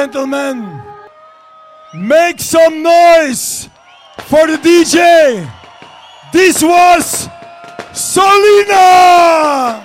gentlemen, make some noise for the DJ. This was Solina.